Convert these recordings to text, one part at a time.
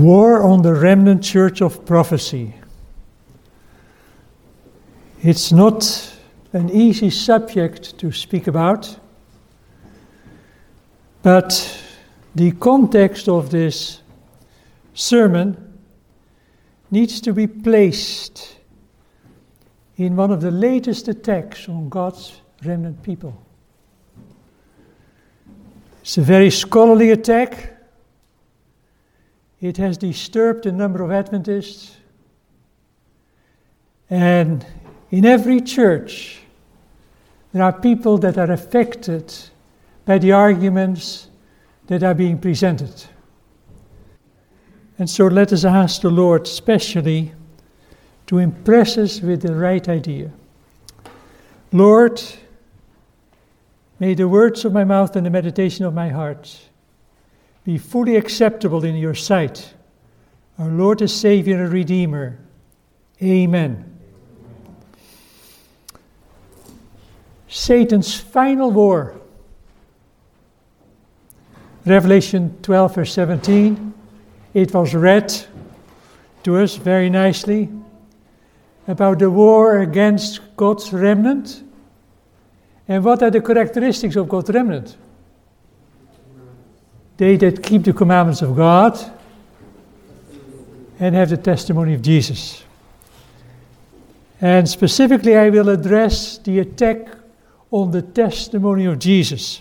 War on the remnant church of prophecy. It's not an easy subject to speak about, but the context of this sermon needs to be placed in one of the latest attacks on God's remnant people. It's a very scholarly attack it has disturbed a number of Adventists. And in every church, there are people that are affected by the arguments that are being presented. And so let us ask the Lord specially to impress us with the right idea. Lord, may the words of my mouth and the meditation of my heart be fully acceptable in your sight, our Lord and Savior and Redeemer. Amen. Satan's final war. Revelation 12, verse 17. It was read to us very nicely about the war against God's remnant. And what are the characteristics of God's remnant? They that keep the commandments of God and have the testimony of Jesus. And specifically, I will address the attack on the testimony of Jesus.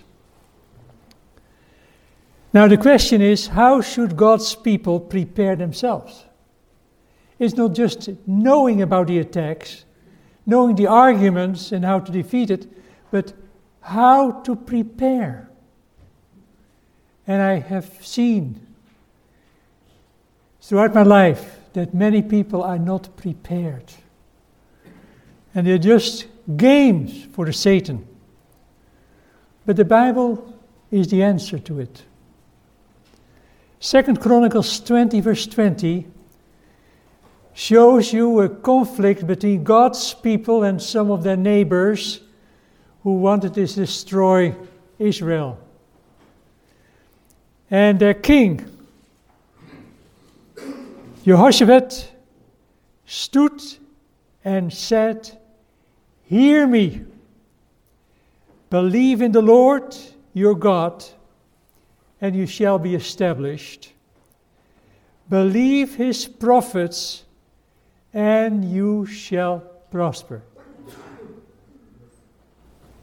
Now, the question is how should God's people prepare themselves? It's not just knowing about the attacks, knowing the arguments and how to defeat it, but how to prepare. And I have seen throughout my life that many people are not prepared. And they're just games for the Satan. But the Bible is the answer to it. Second Chronicles 20, verse 20, shows you a conflict between God's people and some of their neighbors who wanted to destroy Israel and their king, Jehoshaphat, stood and said, Hear me, believe in the Lord your God, and you shall be established. Believe his prophets, and you shall prosper.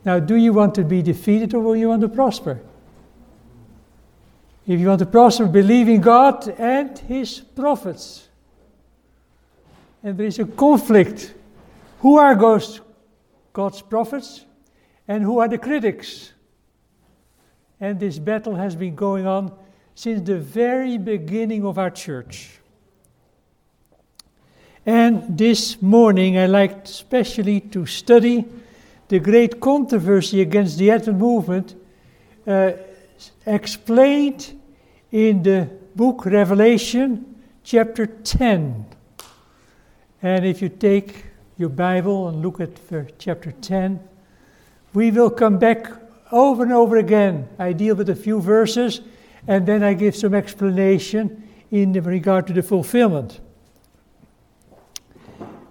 Now, do you want to be defeated or will you want to prosper? If you want to prosper, believe in God and His prophets. And there is a conflict. Who are God's, prophets and who are the critics? And this battle has been going on since the very beginning of our church. And this morning I liked especially to study the great controversy against the Advent movement uh, explained in the book Revelation, chapter 10. And if you take your Bible and look at chapter 10, we will come back over and over again. I deal with a few verses and then I give some explanation in regard to the fulfillment.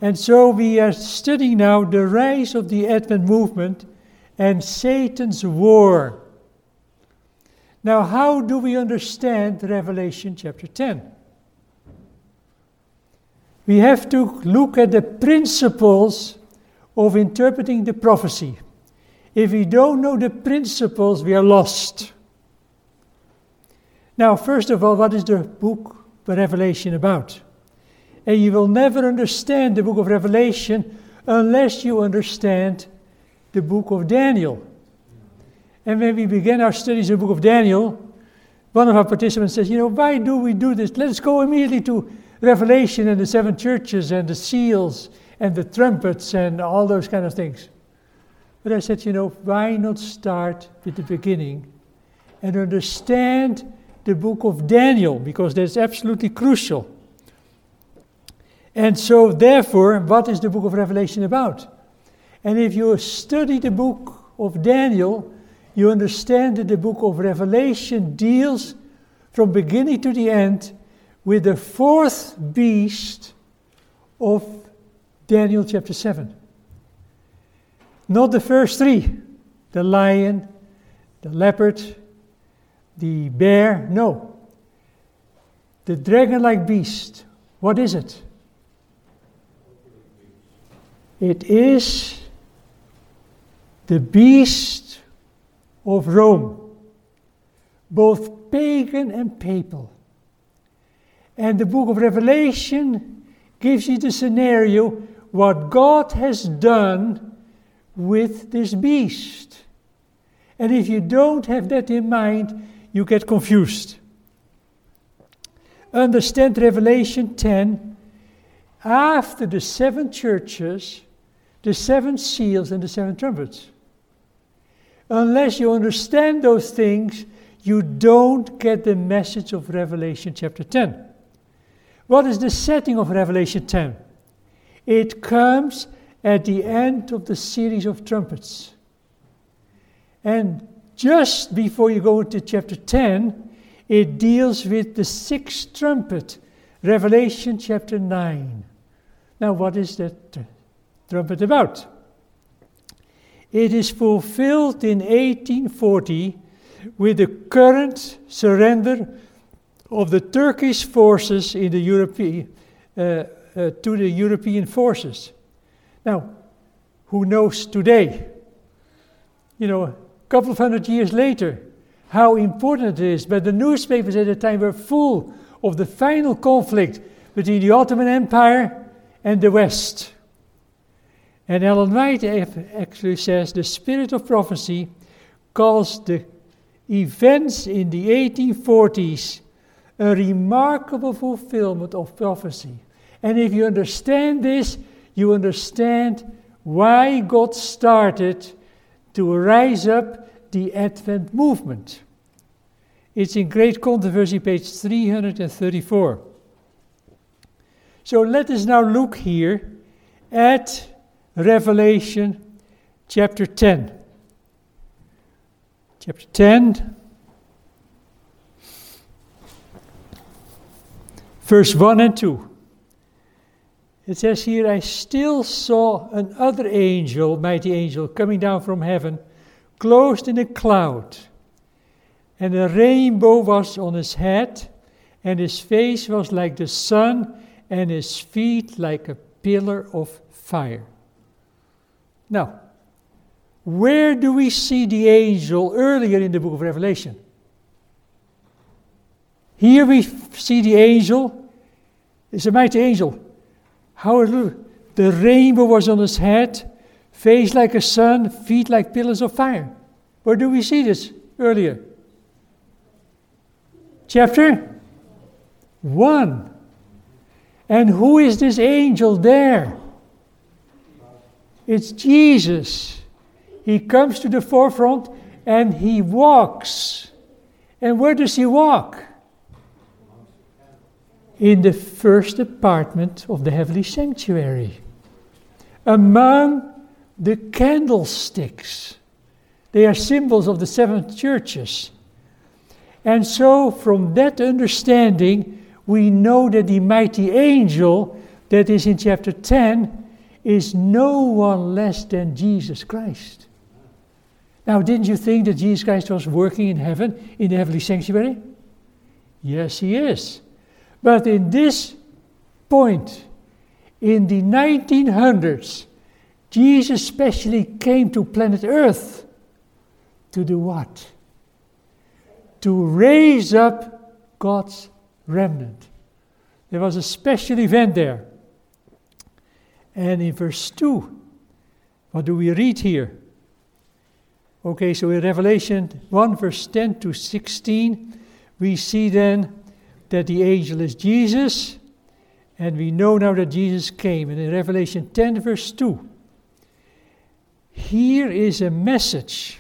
And so we are studying now the rise of the Advent movement and Satan's war now, how do we understand Revelation chapter 10? We have to look at the principles of interpreting the prophecy. If we don't know the principles, we are lost. Now, first of all, what is the book of Revelation about? And you will never understand the book of Revelation unless you understand the book of Daniel. And when we began our studies in the book of Daniel, one of our participants says, You know, why do we do this? Let's go immediately to Revelation and the seven churches and the seals and the trumpets and all those kind of things. But I said, You know, why not start with the beginning and understand the book of Daniel? Because that's absolutely crucial. And so, therefore, what is the book of Revelation about? And if you study the book of Daniel, you understand that the book of Revelation deals from beginning to the end with the fourth beast of Daniel chapter 7. Not the first three the lion, the leopard, the bear. No. The dragon like beast. What is it? It is the beast of Rome, both pagan and papal. And the book of Revelation gives you the scenario what God has done with this beast. And if you don't have that in mind, you get confused. Understand Revelation 10 after the seven churches, the seven seals, and the seven trumpets. Unless you understand those things, you don't get the message of Revelation chapter 10. What is the setting of Revelation 10? It comes at the end of the series of trumpets. And just before you go into chapter 10, it deals with the sixth trumpet, Revelation chapter 9. Now, what is that trumpet about? It is fulfilled in 1840 with the current surrender of the Turkish forces in the European, uh, uh, to the European forces. Now, who knows today? You know, a couple of hundred years later, how important it is. But the newspapers at the time were full of the final conflict between the Ottoman Empire and the West. And Ellen White actually says the spirit of prophecy calls the events in the 1840s a remarkable fulfillment of prophecy. And if you understand this, you understand why God started to rise up the Advent movement. It's in Great Controversy, page 334. So let us now look here at Revelation chapter 10. Chapter 10, verse 1 and 2. It says here, I still saw another angel, mighty angel, coming down from heaven, clothed in a cloud. And a rainbow was on his head, and his face was like the sun, and his feet like a pillar of fire. Now, where do we see the angel earlier in the book of Revelation? Here we see the angel, it's a mighty angel. Hallelujah. The rainbow was on his head, face like a sun, feet like pillars of fire. Where do we see this earlier? Chapter 1. And who is this angel there? It's Jesus. He comes to the forefront and he walks. And where does he walk? In the first apartment of the heavenly sanctuary, among the candlesticks. They are symbols of the seven churches. And so, from that understanding, we know that the mighty angel that is in chapter 10 is no one less than Jesus Christ. Now, didn't you think that Jesus Christ was working in heaven, in the heavenly sanctuary? Yes, he is. But in this point, in the 1900s, Jesus specially came to planet Earth to do what? To raise up God's remnant. There was a special event there. And in verse 2, what do we read here? Okay, so in Revelation 1, verse 10 to 16, we see then that the angel is Jesus, and we know now that Jesus came. And in Revelation 10, verse 2, here is a message.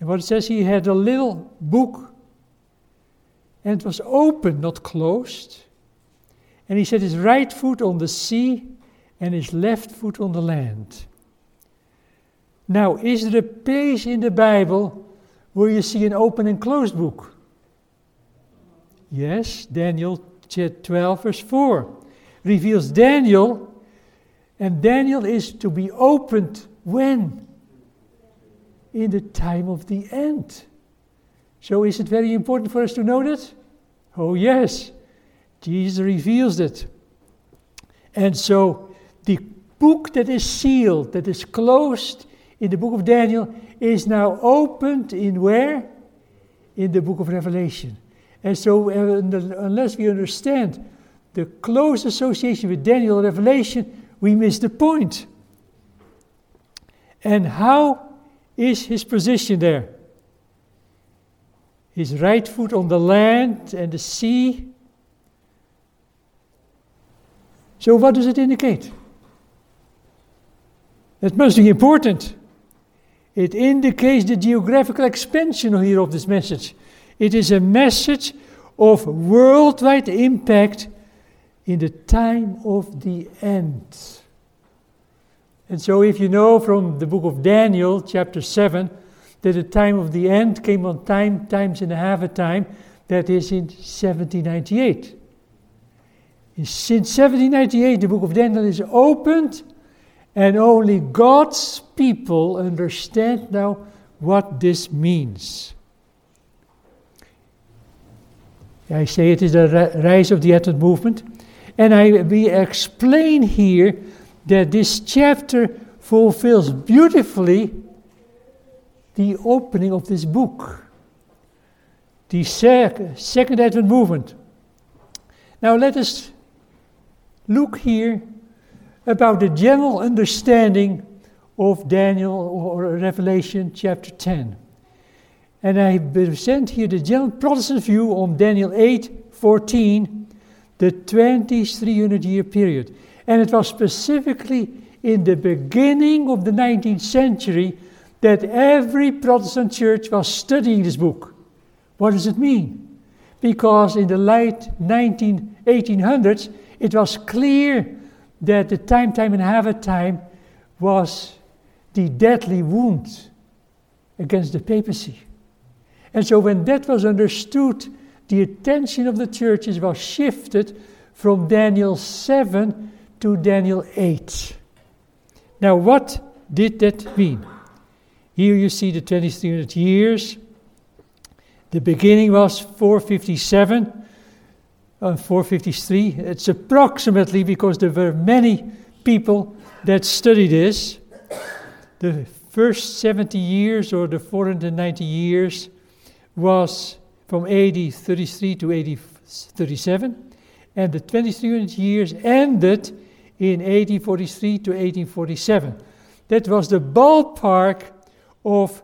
And what it says, he had a little book, and it was open, not closed. And he set his right foot on the sea and his left foot on the land. Now, is there a place in the Bible where you see an open and closed book? Yes, Daniel 12, verse 4, reveals Daniel, and Daniel is to be opened when? In the time of the end. So, is it very important for us to know that? Oh, yes. Jesus reveals it. And so, the book that is sealed, that is closed in the book of Daniel, is now opened in where? In the book of Revelation. And so, uh, unless we understand the close association with Daniel and Revelation, we miss the point. And how is his position there? His right foot on the land and the sea. So, what does it indicate? That must be important. It indicates the geographical expansion here of this message. It is a message of worldwide impact in the time of the end. And so, if you know from the book of Daniel, chapter 7, that the time of the end came on time, times and a half a time, that is in 1798. Since 1798, the book of Daniel is opened and only God's people understand now what this means. I say it is the rise of the Advent movement. And I, we explain here that this chapter fulfills beautifully the opening of this book, the sec- second Advent movement. Now let us look here about the general understanding of Daniel or Revelation chapter 10. And I present here the general Protestant view on Daniel 8 14, the 2300 year period. And it was specifically in the beginning of the 19th century that every Protestant church was studying this book. What does it mean? Because in the late 19, 1800s, it was clear that the time, time, and half a time was the deadly wound against the papacy. And so, when that was understood, the attention of the churches was shifted from Daniel 7 to Daniel 8. Now, what did that mean? Here you see the 2300 years. The beginning was 457 uh, 453. It's approximately because there were many people that studied this. The first 70 years or the 490 years was from AD 33 to AD 37, and the 2300 years ended in 1843 to 1847. That was the ballpark of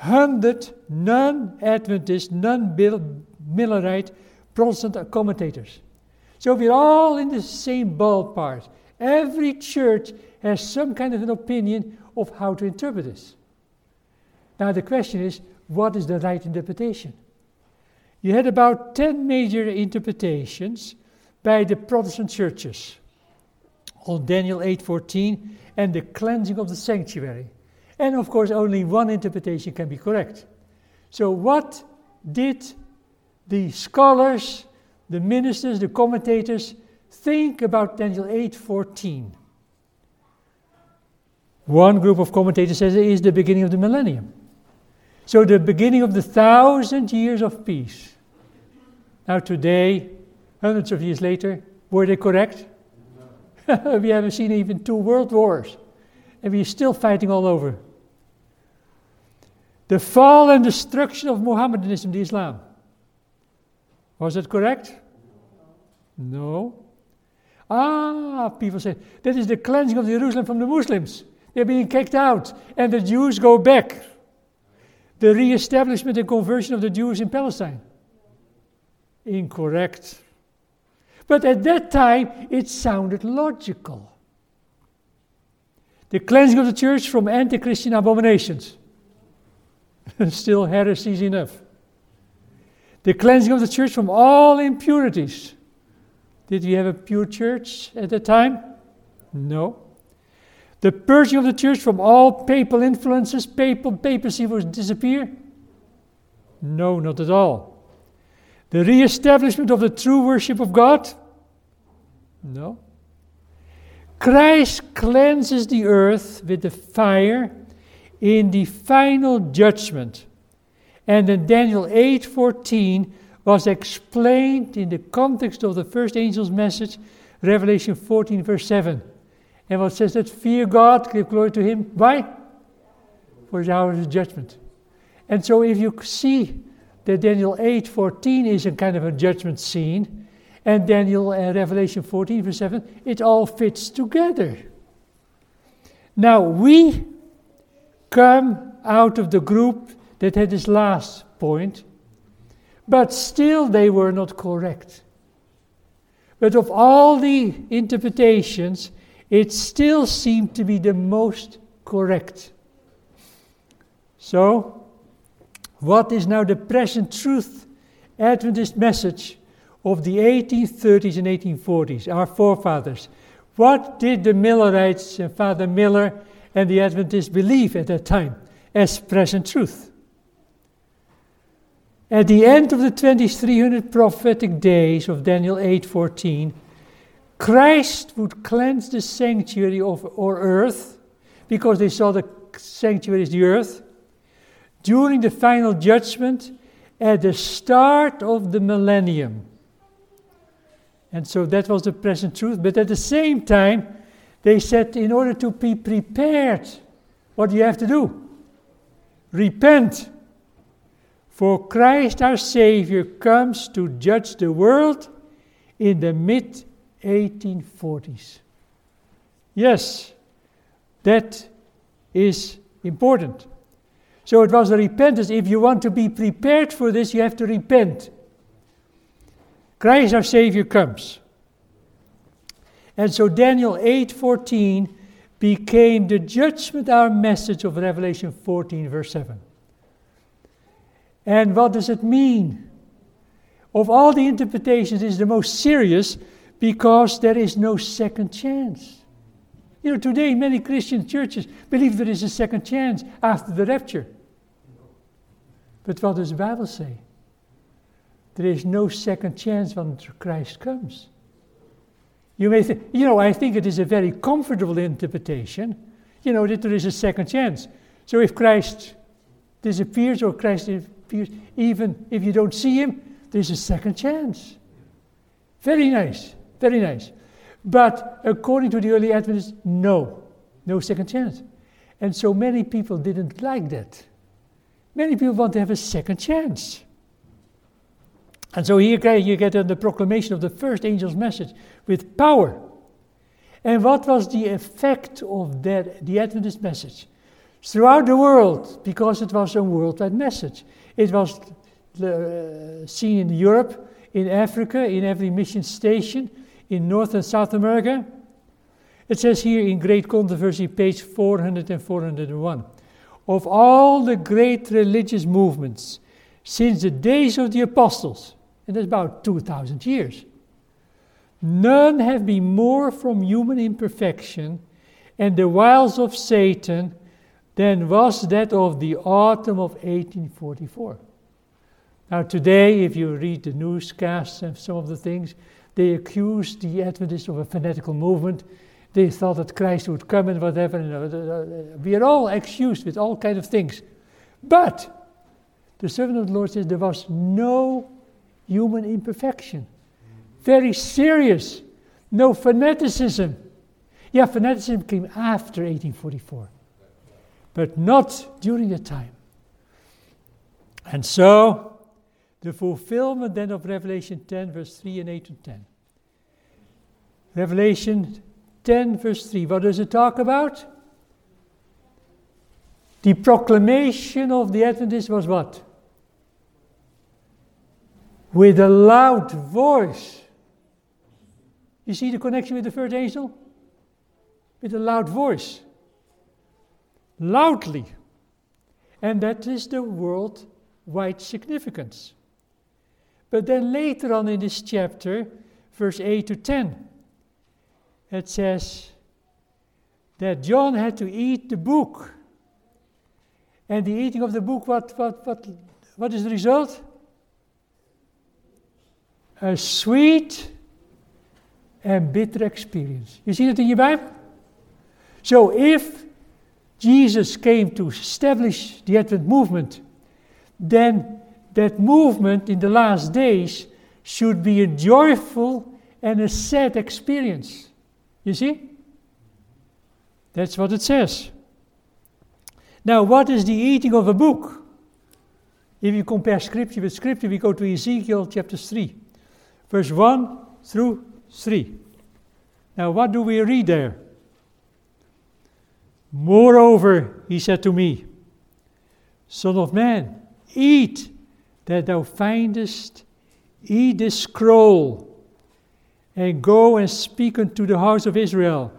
100 non Adventist, non Millerite Protestant commentators. So we're all in the same ballpark. Every church has some kind of an opinion of how to interpret this. Now the question is, what is the right interpretation? You had about 10 major interpretations by the Protestant churches on Daniel 8:14 and the cleansing of the sanctuary. And of course only one interpretation can be correct. So what did the scholars, the ministers, the commentators think about Daniel 8:14. One group of commentators says it is the beginning of the millennium. So the beginning of the thousand years of peace. Now today, hundreds of years later, were they correct? we haven't seen even two world wars, and we're still fighting all over. The fall and destruction of Mohammedanism, the Islam. Was that correct? No. Ah, people say that is the cleansing of Jerusalem from the Muslims. They're being kicked out, and the Jews go back. The re establishment and conversion of the Jews in Palestine. Incorrect. But at that time, it sounded logical. The cleansing of the church from anti Christian abominations. Still heresies enough the cleansing of the church from all impurities. Did we have a pure church at that time? No. The purging of the church from all papal influences, papal papacy would disappear? No, not at all. The re establishment of the true worship of God? No. Christ cleanses the earth with the fire in the final judgment. And in Daniel 8:14 was explained in the context of the first angel's message, Revelation 14 verse 7. And what says that fear God, give glory to him. Why? For his hour of judgment. And so if you see that Daniel 8:14 is a kind of a judgment scene, and Daniel uh, Revelation 14 verse 7, it all fits together. Now we come out of the group that had this last point, but still they were not correct. But of all the interpretations, it still seemed to be the most correct. So, what is now the present truth Adventist message of the 1830s and 1840s, our forefathers? What did the Millerites and Father Miller and the Adventists believe at that time as present truth? At the end of the 2300 prophetic days of Daniel 8:14, Christ would cleanse the sanctuary of or earth, because they saw the sanctuary as the earth, during the final judgment at the start of the millennium. And so that was the present truth. But at the same time, they said, in order to be prepared, what do you have to do? Repent. For Christ our Savior comes to judge the world in the mid 1840s. Yes, that is important. So it was a repentance. If you want to be prepared for this, you have to repent. Christ our Savior comes. And so Daniel 8:14 became the judgment hour message of Revelation 14 verse 7. And what does it mean? Of all the interpretations, it is the most serious because there is no second chance. You know, today many Christian churches believe there is a second chance after the rapture. But what does the Bible say? There is no second chance when Christ comes. You may think, you know, I think it is a very comfortable interpretation, you know, that there is a second chance. So if Christ disappears or Christ even if you don't see him, there's a second chance. Very nice. Very nice. But according to the early Adventists, no, no second chance. And so many people didn't like that. Many people want to have a second chance. And so here you get uh, the proclamation of the first angel's message with power. And what was the effect of that, the Adventist message? Throughout the world, because it was a worldwide message. It was uh, seen in Europe, in Africa, in every mission station, in North and South America. It says here in Great Controversy, page 400 and 401 of all the great religious movements since the days of the apostles, and that's about 2,000 years, none have been more from human imperfection and the wiles of Satan than was that of the autumn of 1844. Now, today, if you read the newscasts and some of the things, they accuse the Adventists of a fanatical movement. They thought that Christ would come and whatever. We are all accused with all kinds of things. But the servant of the Lord says there was no human imperfection. Very serious. No fanaticism. Yeah, fanaticism came after 1844, but not during the time. And so, the fulfillment then of Revelation 10, verse 3 and 8 and 10. Revelation 10, verse 3. What does it talk about? The proclamation of the Adventists was what? With a loud voice. You see the connection with the first angel? With a loud voice. Loudly. And that is the worldwide significance. But then later on in this chapter, verse 8 to 10, it says that John had to eat the book. And the eating of the book, what, what, what, what is the result? a sweet and bitter experience. You see that in your Bible? So if Jesus came to establish the Advent movement, then that movement in the last days should be a joyful and a sad experience. You see? That's what it says. Now, what is the eating of a book? If you compare scripture with scripture, we go to Ezekiel chapter 3, verse 1 through 3. Now, what do we read there? Moreover, he said to me, Son of man, eat that thou findest, eat this scroll, and go and speak unto the house of Israel.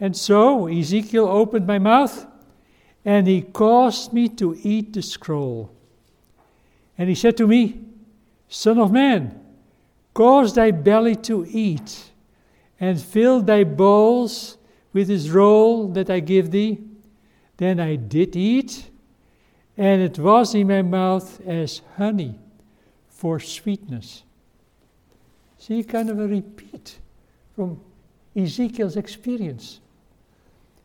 And so Ezekiel opened my mouth, and he caused me to eat the scroll. And he said to me, Son of man, cause thy belly to eat, and fill thy bowls with this roll that I give thee. Then I did eat, and it was in my mouth as honey for sweetness. See, kind of a repeat from Ezekiel's experience.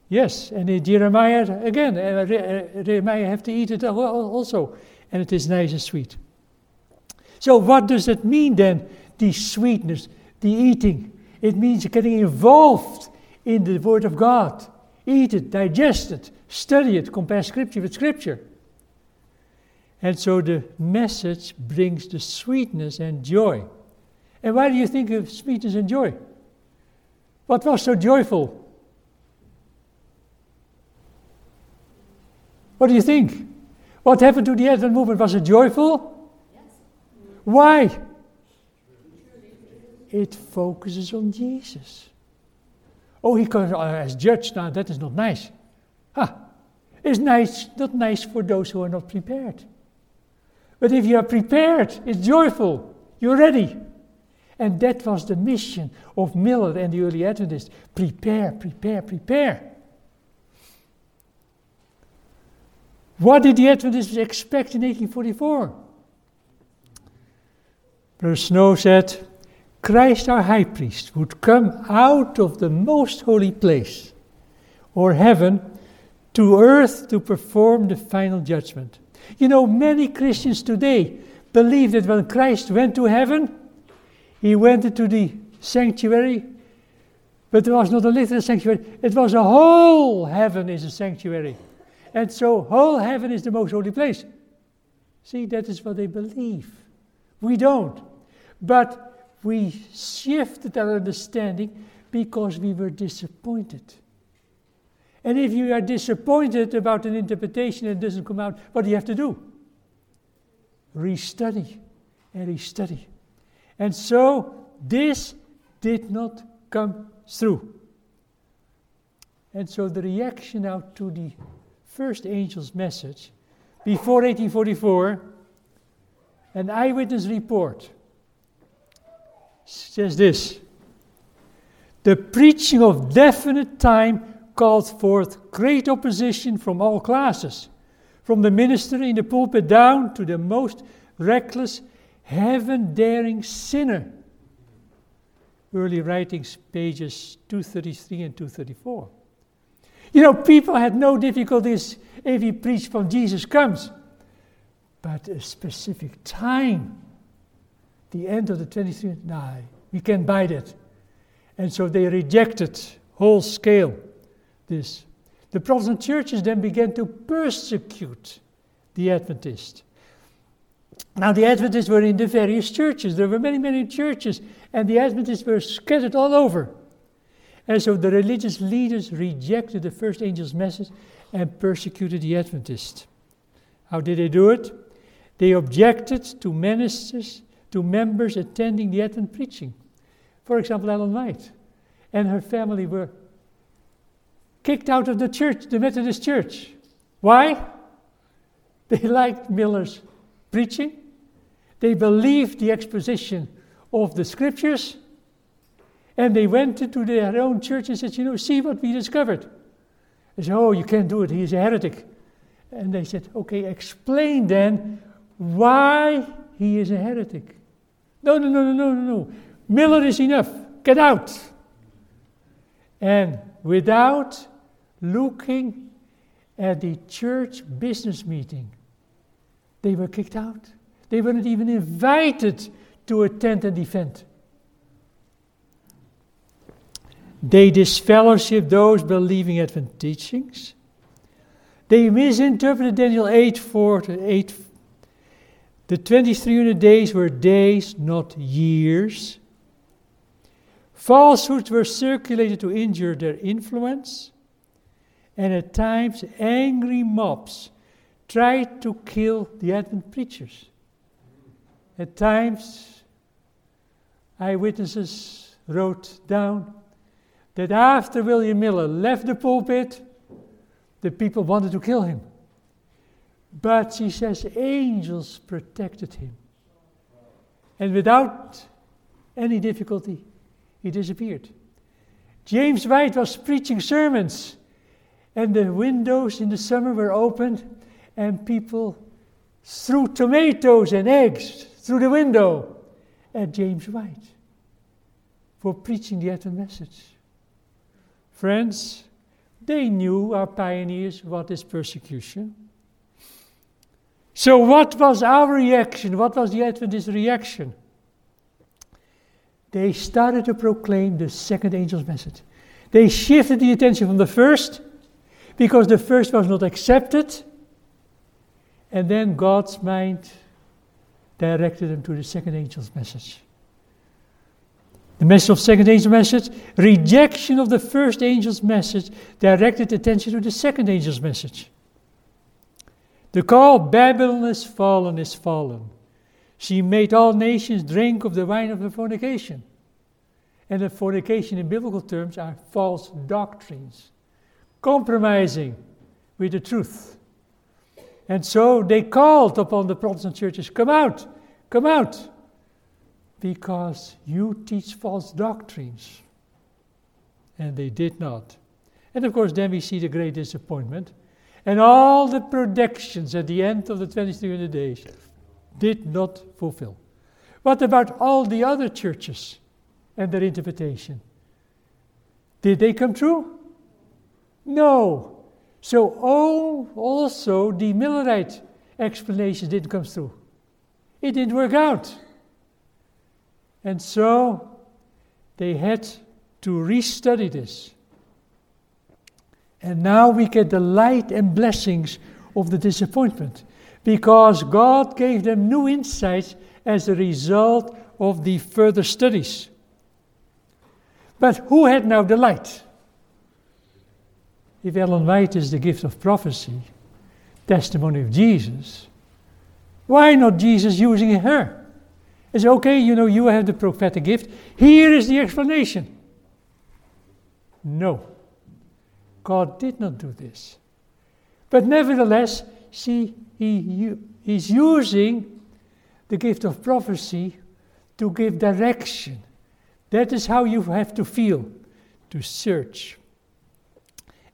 Yes, and in Jeremiah, again, uh, uh, Jeremiah have to eat it also, and it is nice and sweet. So, what does it mean then, the sweetness, the eating? It means getting involved in the Word of God. Eat it, digest it, study it, compare Scripture with Scripture. And so the message brings the sweetness and joy. And why do you think of sweetness and joy? What was so joyful? What do you think? What happened to the Advent movement? Was it joyful? Yes. Why? It focuses on Jesus. Oh, he comes eh, as judge now, that is not nice. Huh. It's nice, not nice for those who are not prepared. But if you are prepared, it's joyful, you're ready. And that was the mission of Miller and the early Adventists prepare, prepare, prepare. What did the Adventists expect in 1844? Brother Snow said, Christ our high priest would come out of the most holy place, or heaven, to earth to perform the final judgment. You know, many Christians today believe that when Christ went to heaven, he went into the sanctuary, but it was not a literal sanctuary, it was a whole heaven is a sanctuary. And so, whole heaven is the most holy place. See, that is what they believe. We don't. But we shifted our understanding because we were disappointed. And if you are disappointed about an interpretation that doesn't come out, what do you have to do? Restudy and restudy. And so this did not come through. And so the reaction out to the first angel's message before 1844, an eyewitness report says this The preaching of definite time called forth great opposition from all classes, from the minister in the pulpit down to the most reckless, heaven daring sinner. Early writings, pages 233 and 234. You know, people had no difficulties if he preached from Jesus comes, but a specific time the end of the 23rd, nah, we can't buy that. And so they rejected whole scale this. The Protestant churches then began to persecute the Adventists. Now, the Adventists were in the various churches. There were many, many churches, and the Adventists were scattered all over. And so the religious leaders rejected the first angel's message and persecuted the Adventists. How did they do it? They objected to ministers to members attending the Advent preaching. For example, Ellen White and her family were kicked out of the church, the Methodist church. Why? They liked Miller's preaching, they believed the exposition of the scriptures, and they went into their own church and said, You know, see what we discovered. They said, Oh, you can't do it, he's a heretic. And they said, Okay, explain then why he is a heretic. No, no, no, no, no, no, no. Miller is enough. Get out. And without looking at the church business meeting, they were kicked out. They weren't even invited to attend and event. They disfellowship those believing Advent teachings. They misinterpreted Daniel 8 4 to 8. The 2300 days were days, not years. Falsehoods were circulated to injure their influence. And at times, angry mobs tried to kill the Advent preachers. At times, eyewitnesses wrote down that after William Miller left the pulpit, the people wanted to kill him. But she says angels protected him. And without any difficulty, he disappeared. James White was preaching sermons, and the windows in the summer were opened, and people threw tomatoes and eggs through the window at James White for preaching the Advent message. Friends, they knew, our pioneers, what is persecution. So, what was our reaction? What was the Adventist reaction? They started to proclaim the second angel's message. They shifted the attention from the first because the first was not accepted. And then God's mind directed them to the second angel's message. The message of second angel's message, rejection of the first angel's message, directed attention to the second angel's message. The call, Babylon is fallen, is fallen. She made all nations drink of the wine of her fornication. And the fornication in biblical terms are false doctrines, compromising with the truth. And so they called upon the Protestant churches, come out, come out because you teach false doctrines. And they did not. And of course, then we see the great disappointment. And all the predictions at the end of the 2300 days did not fulfill. What about all the other churches and their interpretation? Did they come true? No. So all, also the Millerite explanation didn't come through. It didn't work out. And so they had to restudy this. And now we get the light and blessings of the disappointment because God gave them new insights as a result of the further studies. But who had now the light? If Ellen White is the gift of prophecy, testimony of Jesus, why not Jesus using her? It's okay, you know, you have the prophetic gift. Here is the explanation. No, God did not do this. But nevertheless, see, he, he's using the gift of prophecy to give direction. That is how you have to feel, to search.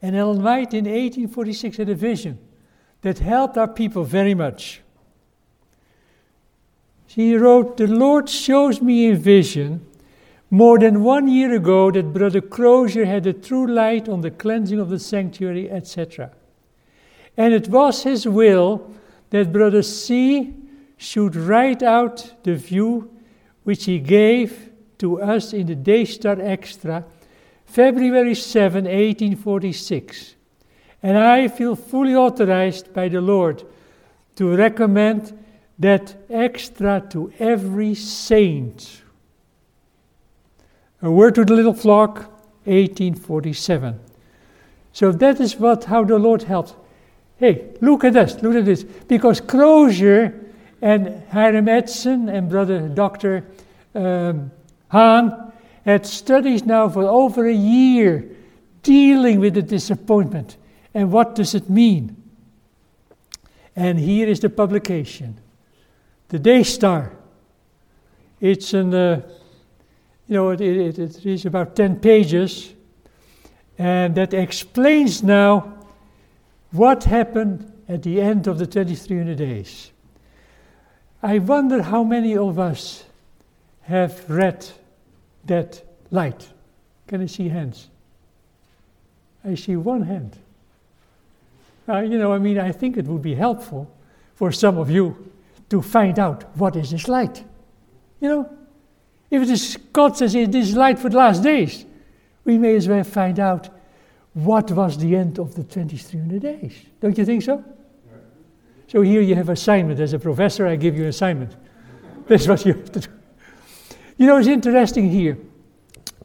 And Ellen White in 1846 had a vision that helped our people very much. She wrote, The Lord shows me in vision more than one year ago that Brother Crosier had a true light on the cleansing of the sanctuary, etc. And it was his will that Brother C should write out the view which he gave to us in the Daystar Extra, February 7, 1846. And I feel fully authorized by the Lord to recommend that extra to every saint. A word to the little flock, 1847. So that is what how the Lord helps. Hey, look at this, look at this. Because Crozier and Hiram Edson and brother Dr. Um, Hahn had studies now for over a year dealing with the disappointment. And what does it mean? And here is the publication the Daystar. It's an, uh, you know, it, it, it is about 10 pages, and that explains now what happened at the end of the 2300 days. I wonder how many of us have read that light? Can I see hands? I see one hand. Uh, you know, I mean, I think it would be helpful for some of you to find out what is this light. You know, if it is God says it is light for the last days, we may as well find out what was the end of the 2300 days. Don't you think so? So here you have assignment. As a professor, I give you an assignment. That's what you have to do. You know, it's interesting here.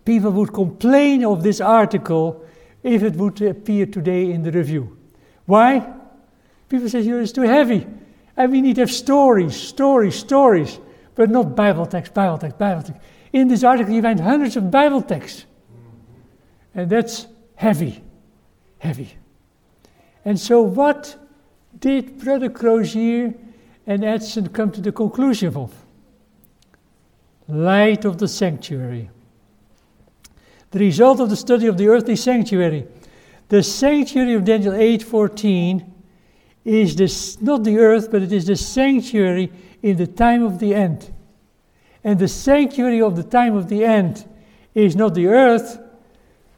People would complain of this article if it would appear today in the review. Why? People say, it's too heavy. And we need to have stories, stories, stories, but not Bible text, Bible text, Bible text. In this article, you find hundreds of Bible texts. And that's heavy, heavy. And so, what did Brother Crosier and Edson come to the conclusion of? Light of the sanctuary. The result of the study of the earthly sanctuary. The sanctuary of Daniel 8:14 is this, not the earth, but it is the sanctuary in the time of the end. And the sanctuary of the time of the end is not the earth,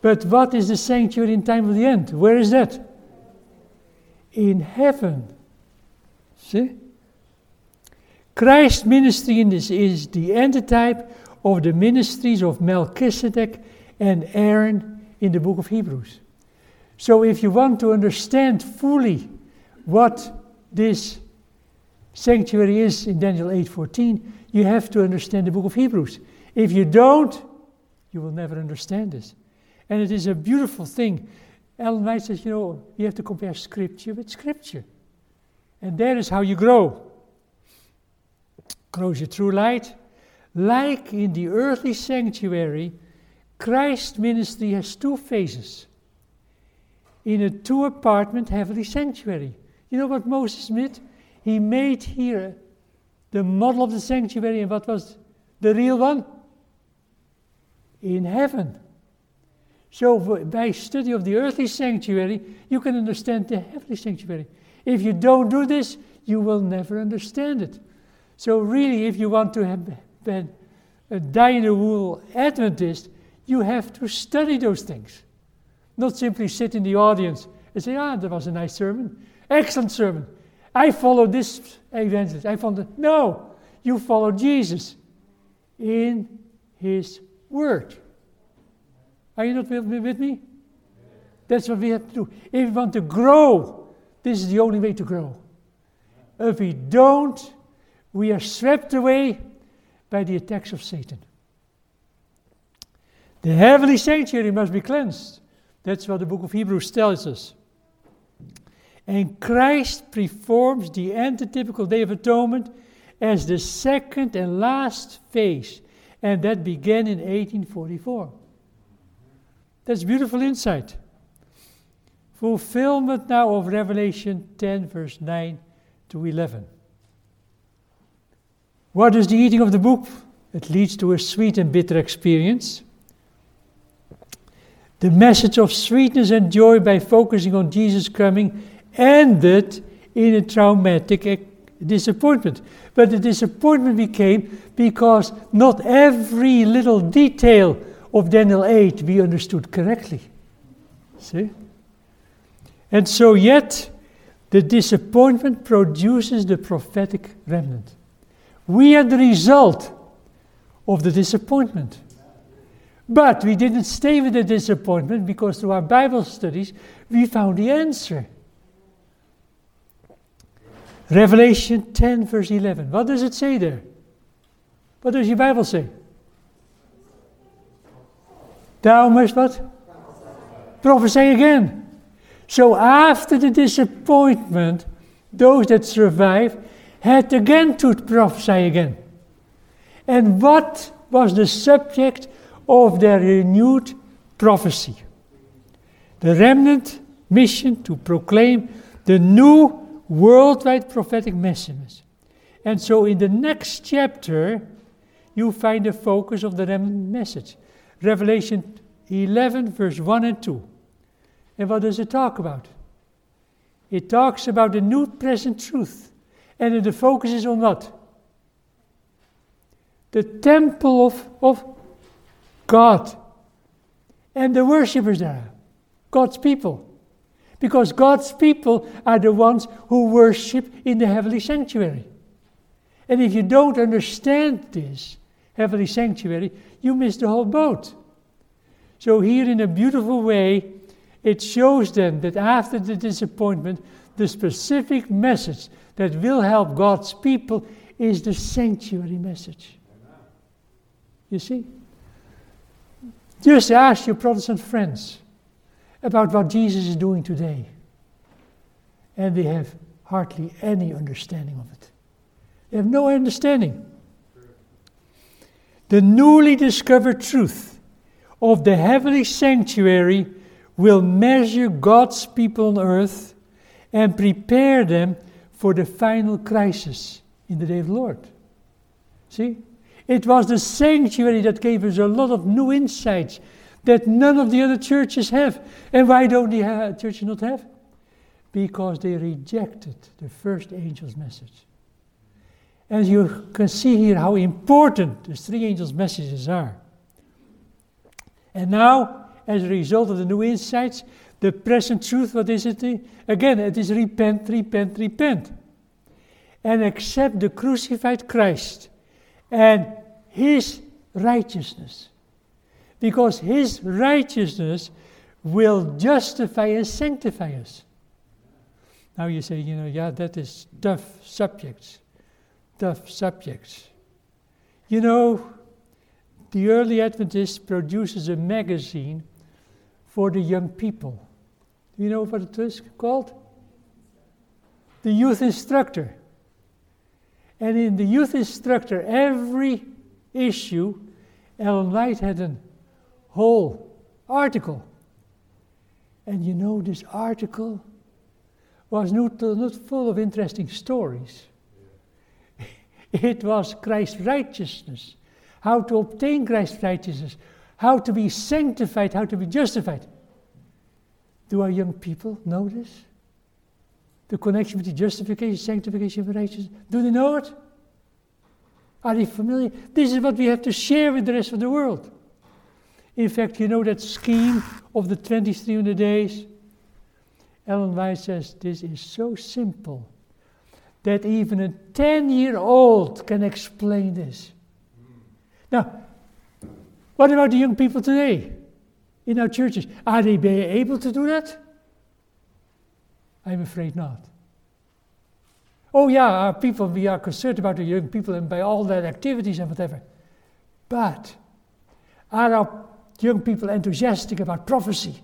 but what is the sanctuary in time of the end? Where is that? In heaven. See? Christ's ministry in this is the antitype of the ministries of Melchizedek and Aaron in the book of Hebrews. So if you want to understand fully what this sanctuary is in Daniel 8:14, you have to understand the book of Hebrews. If you don't, you will never understand this. And it is a beautiful thing. Ellen White says, you know, you have to compare scripture with scripture. And that is how you grow. Grows your true light. Like in the earthly sanctuary, Christ's ministry has two phases. In a two apartment heavenly sanctuary, you know what Moses did? He made here the model of the sanctuary, and what was the real one? In heaven. So, by study of the earthly sanctuary, you can understand the heavenly sanctuary. If you don't do this, you will never understand it. So, really, if you want to have been a die in the wool Adventist, you have to study those things. Not simply sit in the audience and say, ah, that was a nice sermon. Excellent sermon. I follow this evangelist. I follow. No, you follow Jesus in his word. Are you not with me? That's what we have to do. If we want to grow, this is the only way to grow. If we don't, we are swept away by the attacks of Satan. The heavenly sanctuary must be cleansed. That's what the book of Hebrews tells us. And Christ performs the antitypical Day of Atonement as the second and last phase, and that began in 1844. That's beautiful insight. Fulfillment now of Revelation 10, verse 9 to 11. What is the eating of the book? It leads to a sweet and bitter experience. The message of sweetness and joy by focusing on Jesus coming ended in a traumatic disappointment. But the disappointment became because not every little detail of Daniel 8 we understood correctly. See? And so, yet, the disappointment produces the prophetic remnant. We are the result of the disappointment. But we didn't stay with the disappointment because through our Bible studies we found the answer. Revelation 10, verse 11. What does it say there? What does your Bible say? Thou must what? Prophesy again. So after the disappointment, those that survived had again to prophesy again. And what was the subject of their renewed prophecy? The remnant mission to proclaim the new worldwide prophetic messages. And so in the next chapter, you find the focus of the remnant message. Revelation 11, verse 1 and 2. And what does it talk about? It talks about the new present truth. And the focus is on what? the temple of, of God. And the worshippers there, God's people. Because God's people are the ones who worship in the heavenly sanctuary. And if you don't understand this heavenly sanctuary, you miss the whole boat. So, here in a beautiful way, it shows them that after the disappointment, the specific message that will help God's people is the sanctuary message. You see? Just ask your Protestant friends about what Jesus is doing today, and they have hardly any understanding of it. They have no understanding. The newly discovered truth of the heavenly sanctuary will measure God's people on earth and prepare them for the final crisis in the day of the Lord. See? It was the sanctuary that gave us a lot of new insights that none of the other churches have. And why don't the uh, churches not have? Because they rejected the first angel's message. As you can see here how important the three angels' messages are. And now, as a result of the new insights, the present truth, what is it? Again, it is repent, repent, repent. And accept the crucified Christ and his righteousness. Because his righteousness will justify and sanctify us. Now you say, you know, yeah, that is tough subjects tough subjects. You know, the early Adventist produces a magazine for the young people. Do you know what it is called? The Youth Instructor. And in the Youth Instructor, every issue, Ellen White had a whole article. And you know, this article was not, not full of interesting stories. It was Christ's righteousness, how to obtain Christ's righteousness, how to be sanctified, how to be justified. Do our young people know this? The connection between justification, sanctification, and righteousness. Do they know it? Are they familiar? This is what we have to share with the rest of the world. In fact, you know that scheme of the 2300 days? Ellen White says this is so simple that even a 10 year old can explain this. Now, what about the young people today in our churches? Are they able to do that? I'm afraid not. Oh, yeah, our people, we are concerned about the young people and by all their activities and whatever. But are our young people enthusiastic about prophecy?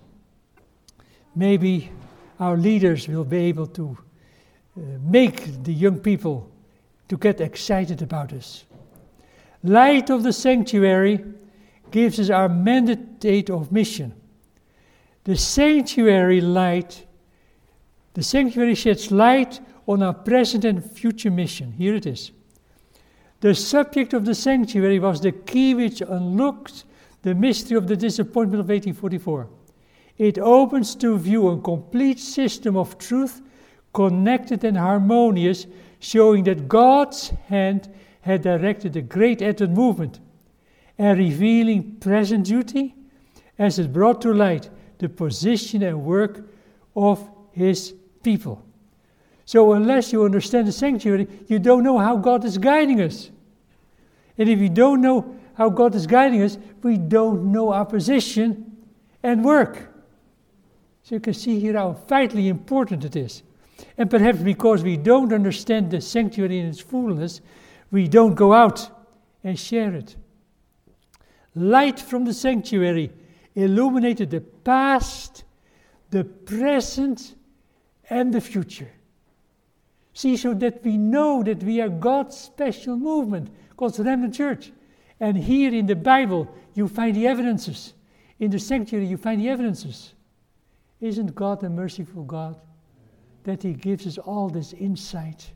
Maybe our leaders will be able to uh, make the young people to get excited about us. Light of the sanctuary gives us our mandate of mission. The sanctuary light, the sanctuary sheds light on our present and future mission. Here it is. The subject of the sanctuary was the key which unlocked the mystery of the disappointment of 1844. It opens to view a complete system of truth connected and harmonious, showing that God's hand had directed the great Advent movement and revealing present duty as it brought to light the position and work of his people. So, unless you understand the sanctuary, you don't know how God is guiding us. And if you don't know how God is guiding us, we don't know our position and work. So, you can see here how vitally important it is. And perhaps because we don't understand the sanctuary in its fullness, we don't go out and share it. Light from the sanctuary illuminated the past, the present, and the future. See, so that we know that we are God's special movement, God's remnant church. And here in the Bible, you find the evidences. In the sanctuary, you find the evidences. Isn't God a merciful God? that He gives us all this insight.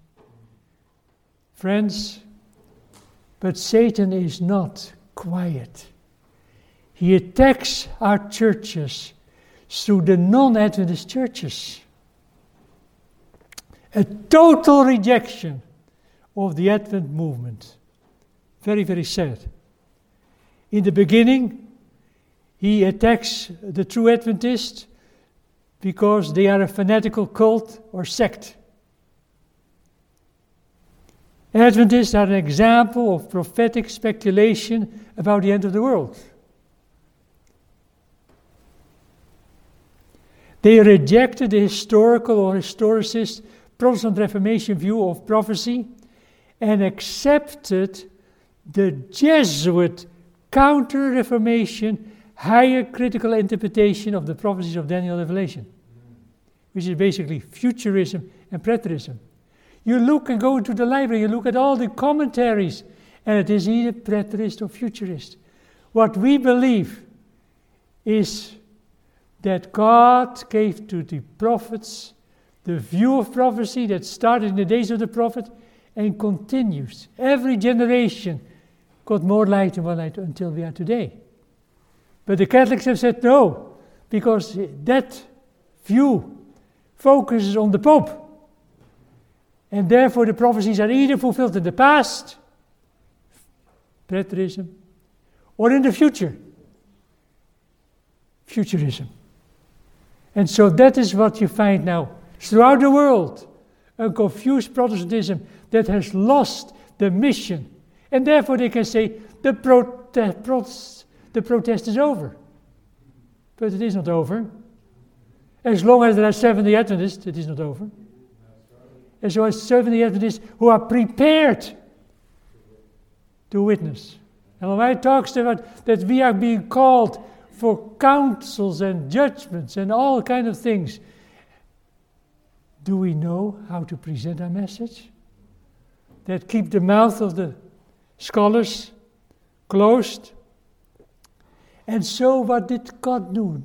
Friends, but Satan is not quiet. He attacks our churches through the non Adventist churches. A total rejection of the Advent movement very, very sad. In the beginning, he attacks the true Adventists because they are a fanatical cult or sect. Adventists are an example of prophetic speculation about the end of the world. They rejected the historical or historicist Protestant Reformation view of prophecy and accepted the Jesuit counter Reformation higher critical interpretation of the prophecies of Daniel Revelation, which is basically futurism and preterism. You look and go into the library, you look at all the commentaries, and it is either preterist or futurist. What we believe is that God gave to the prophets the view of prophecy that started in the days of the prophet and continues. Every generation got more light and more light until we are today. But the Catholics have said no, because that view focuses on the Pope. And therefore, the prophecies are either fulfilled in the past, preterism, or in the future, futurism. And so that is what you find now throughout the world a confused Protestantism that has lost the mission. And therefore, they can say the, prote- protest, the protest is over. But it is not over. As long as there are Seventh-day Adventists, it is not over. As long as Seventh-day Adventists who are prepared to witness. And when I talks about that we are being called for counsels and judgments and all kind of things. Do we know how to present our message? That keep the mouth of the scholars closed. And so, what did God do?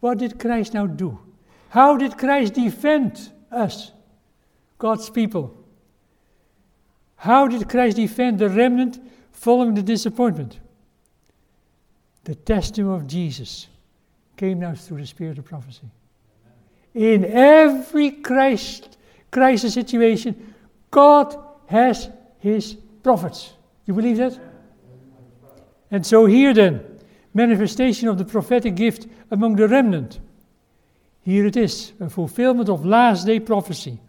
What did Christ now do? How did Christ defend us, God's people? How did Christ defend the remnant following the disappointment? The testimony of Jesus came now through the spirit of prophecy. In every Christ, crisis situation, God has his prophets. You believe that? And so here then, manifestation of the prophetic gift among the remnant. Here it is, a fulfillment of last day prophecy.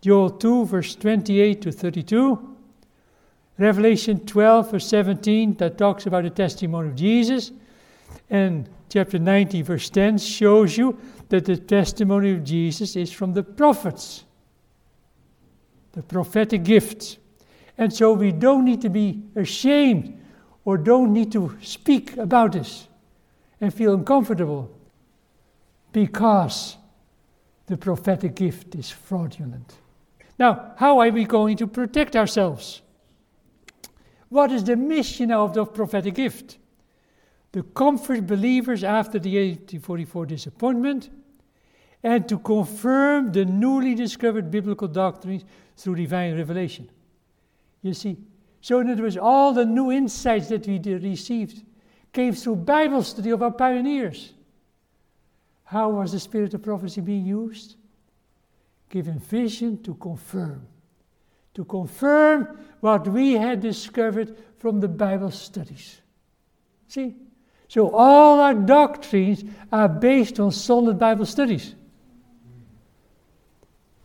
Joel 2, verse 28 to 32. Revelation 12, verse 17, that talks about the testimony of Jesus. And chapter 19, verse 10 shows you that the testimony of Jesus is from the prophets, the prophetic gifts. And so we don't need to be ashamed or don't need to speak about this and feel uncomfortable because the prophetic gift is fraudulent. Now, how are we going to protect ourselves? What is the mission of the prophetic gift? To comfort believers after the 1844 disappointment, and to confirm the newly discovered biblical doctrines through divine revelation. You see, so in other words, all the new insights that we received came through Bible study of our pioneers. How was the spirit of prophecy being used? Given vision to confirm to confirm what we had discovered from the Bible studies. See? So all our doctrines are based on solid Bible studies.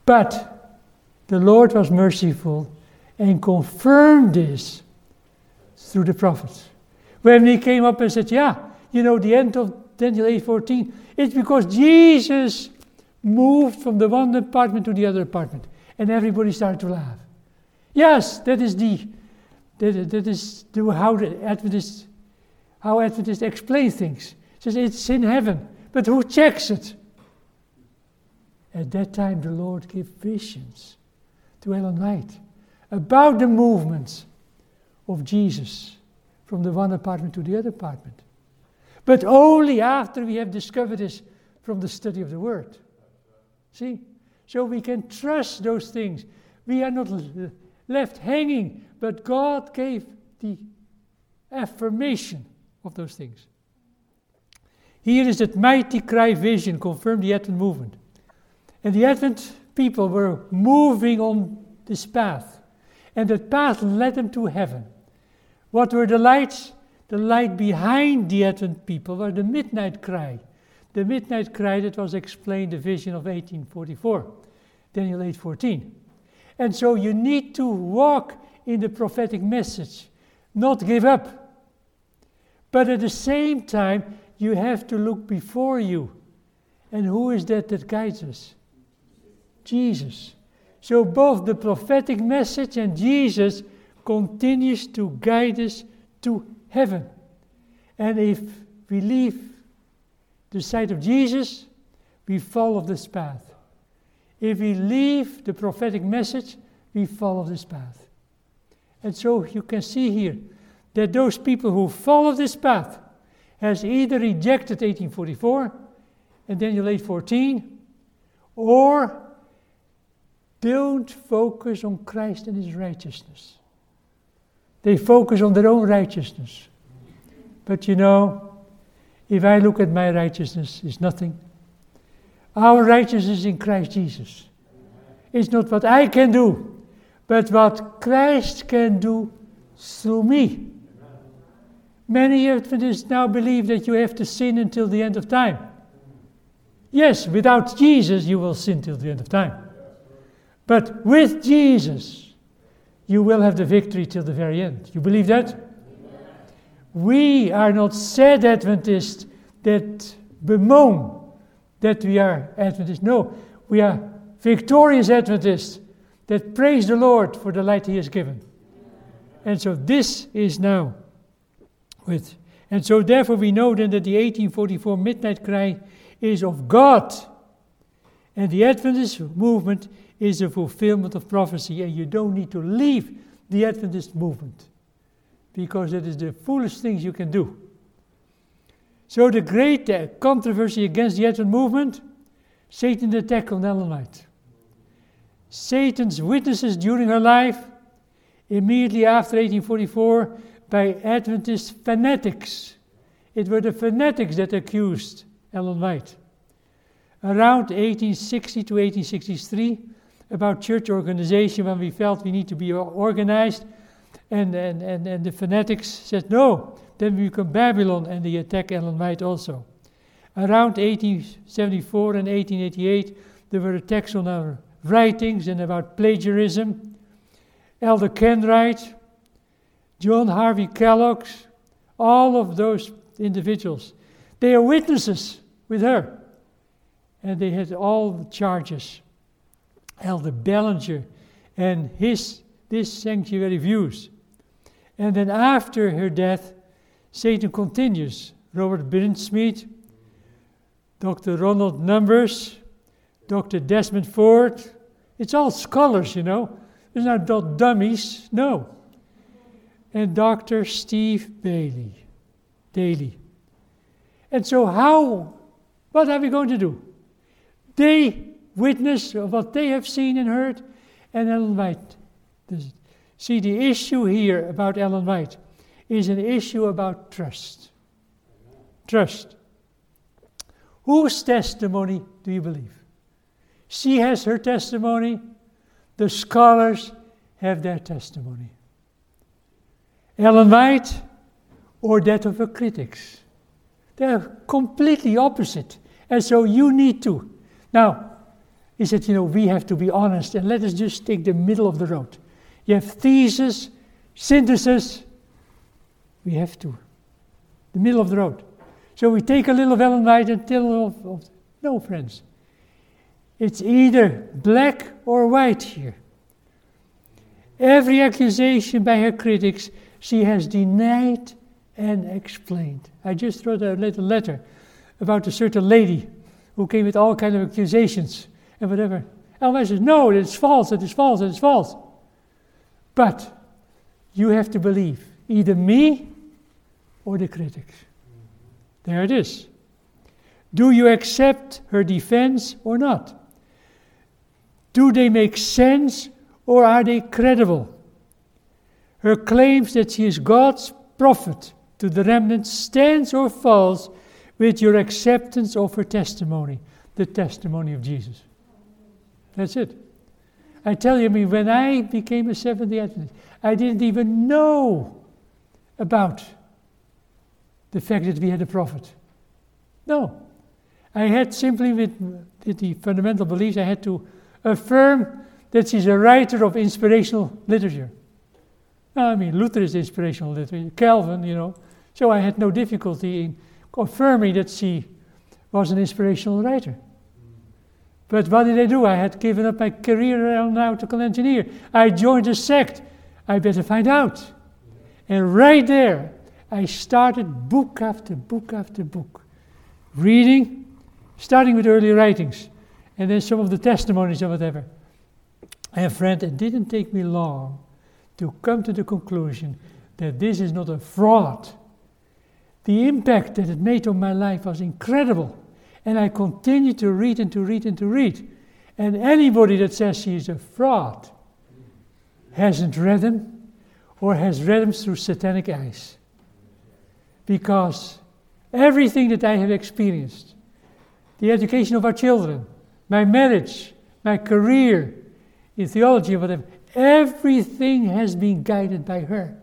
But the Lord was merciful and confirmed this through the prophets. When he came up and said, Yeah, you know, the end of Daniel 8:14, it's because Jesus moved from the one apartment to the other apartment. And everybody started to laugh. Yes, that is the that, that is the, how the Adventists how Adventists explain things. Says it's in heaven, but who checks it? At that time, the Lord gave visions to Ellen White about the movements of Jesus from the one apartment to the other apartment. But only after we have discovered this from the study of the Word. See? So we can trust those things. We are not left hanging, but God gave the affirmation of those things. Here is that midnight cry vision confirmed the Advent movement. And the Advent people were moving on this path. And that path led them to heaven, What were the lights? The light behind the Advent people were the midnight cry. The midnight cry that was explained, the vision of 1844, Daniel 8:14. And so you need to walk in the prophetic message, not give up. But at the same time, you have to look before you. And who is that that guides us? Jesus. So both the prophetic message and Jesus continues to guide us to heaven. And if we leave the side of Jesus, we follow this path. If we leave the prophetic message, we follow this path. And so you can see here that those people who follow this path has either rejected 1844 and Daniel 8:14 or don't focus on Christ and his righteousness. They focus on their own righteousness. But you know, if I look at my righteousness, it's nothing. Our righteousness in Christ Jesus. It's not what I can do, but what Christ can do through me. Many Adventists now believe that you have to sin until the end of time. Yes, without Jesus, you will sin till the end of time. But with Jesus, you will have the victory till the very end. You believe that? We are not sad Adventists that bemoan that we are Adventists. No, we are victorious Adventists that praise the Lord for the light He has given. And so this is now with. And so therefore we know then that the 1844 midnight cry is of God. And the Adventist movement is a fulfillment of prophecy. And you don't need to leave the Adventist movement because it is the foolish things you can do. So the great uh, controversy against the Advent movement, Satan attack on Ellen White. Satan's witnesses during her life, immediately after 1844, by Adventist fanatics. It were the fanatics that accused Ellen White. Around 1860 to 1863, about church organization, when we felt we need to be organized, and, and, and, and the fanatics said, no, then we become Babylon, and they attack Ellen White also. Around 1874 and 1888, there were attacks on our writings and about plagiarism. Elder Canright, John Harvey Kellogg, all of those individuals, they are witnesses with her. And they had all the charges. Elder Ballenger and his this sanctuary views. And then after her death, Satan continues. Robert Brinsmead, Dr. Ronald Numbers, Dr. Desmond Ford. It's all scholars, you know. It's not dummies, no. And Dr. Steve Bailey, Daily. And so, how, what are we going to do? They witness of what they have seen and heard, and Ellen White See, the issue here about Ellen White is an issue about trust. Trust. Whose testimony do you believe? She has her testimony, the scholars have their testimony. Ellen White or that of her critics. They're completely opposite. And so you need to. Now, he said, you know, we have to be honest and let us just take the middle of the road. You have thesis, synthesis. We have to. The middle of the road. So we take a little of Ellen White and tell of, of no, friends. It's either black or white here. Every accusation by her critics she has denied and explained. I just wrote a little letter about a certain lady who came with all kind of accusations and whatever. White says, no, it's false, it is false, it is false. But you have to believe either me or the critics. There it is. Do you accept her defense or not? Do they make sense or are they credible? Her claims that she is God's prophet to the remnant stands or falls with your acceptance of her testimony, the testimony of Jesus. That's it. I tell you, I mean, when I became a Seventh day Adventist, I didn't even know about the fact that we had a prophet. No. I had simply, with, with the fundamental beliefs, I had to affirm that she's a writer of inspirational literature. I mean, Luther is inspirational literature, Calvin, you know. So I had no difficulty in confirming that she was an inspirational writer. But what did I do? I had given up my career as an aeronautical engineer. I joined a sect. I better find out. And right there, I started book after book after book, reading, starting with early writings, and then some of the testimonies or whatever. And friend, it didn't take me long to come to the conclusion that this is not a fraud. The impact that it made on my life was incredible. And I continue to read and to read and to read. And anybody that says she is a fraud hasn't read them or has read them through satanic eyes. Because everything that I have experienced, the education of our children, my marriage, my career in theology, whatever, everything has been guided by her.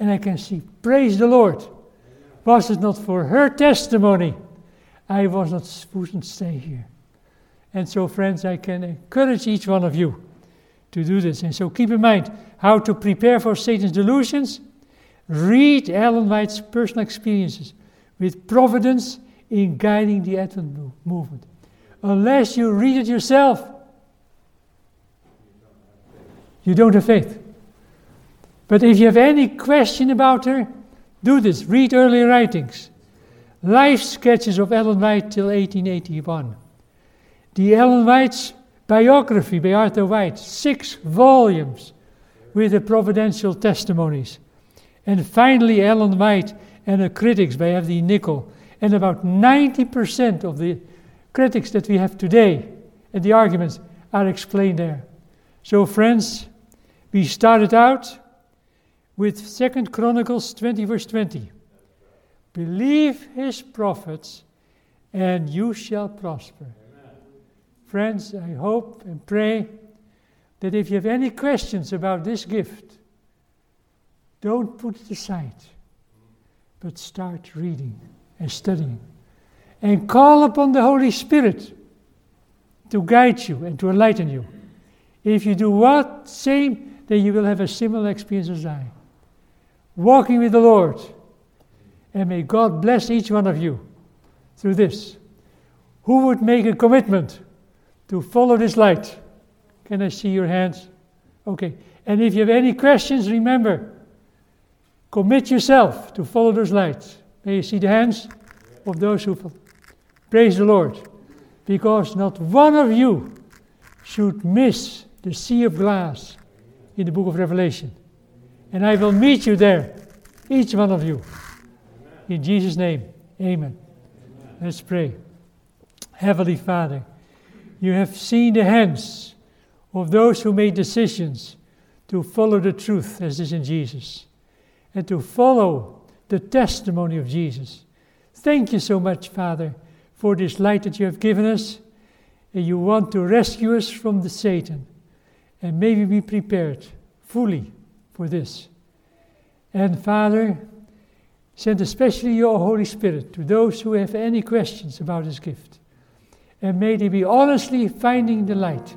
And I can see, praise the Lord. Was it not for her testimony I was not wouldn't stay here. And so, friends, I can encourage each one of you to do this. And so, keep in mind how to prepare for Satan's delusions. Read Ellen White's personal experiences with providence in guiding the Advent movement. Unless you read it yourself, you don't have faith. But if you have any question about her, do this. Read early writings. Life sketches of Ellen White till 1881. The Ellen White's biography by Arthur White, six volumes with the providential testimonies. And finally, Ellen White and the critics by F.D. Nichol. And about 90% of the critics that we have today and the arguments are explained there. So, friends, we started out with Second Chronicles 20, verse 20. Believe his prophets, and you shall prosper. Amen. Friends, I hope and pray that if you have any questions about this gift, don't put it aside, but start reading and studying. And call upon the Holy Spirit to guide you and to enlighten you. If you do what? Same, then you will have a similar experience as I. Walking with the Lord and may God bless each one of you through this. Who would make a commitment to follow this light? Can I see your hands? Okay. And if you have any questions, remember, commit yourself to follow those lights. May you see the hands of those who follow. Praise the Lord. Because not one of you should miss the sea of glass in the book of Revelation. And I will meet you there, each one of you. In Jesus' name, amen. amen. Let's pray. Heavenly Father, you have seen the hands of those who made decisions to follow the truth as is in Jesus and to follow the testimony of Jesus. Thank you so much, Father, for this light that you have given us. And you want to rescue us from the Satan. And may we be prepared fully for this. And Father, Send especially your Holy Spirit to those who have any questions about this gift. And may they be honestly finding the light,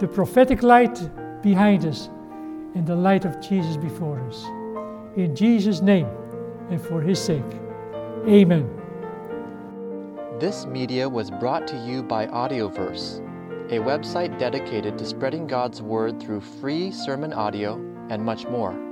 the prophetic light behind us, and the light of Jesus before us. In Jesus' name and for his sake. Amen. This media was brought to you by Audioverse, a website dedicated to spreading God's Word through free sermon audio and much more.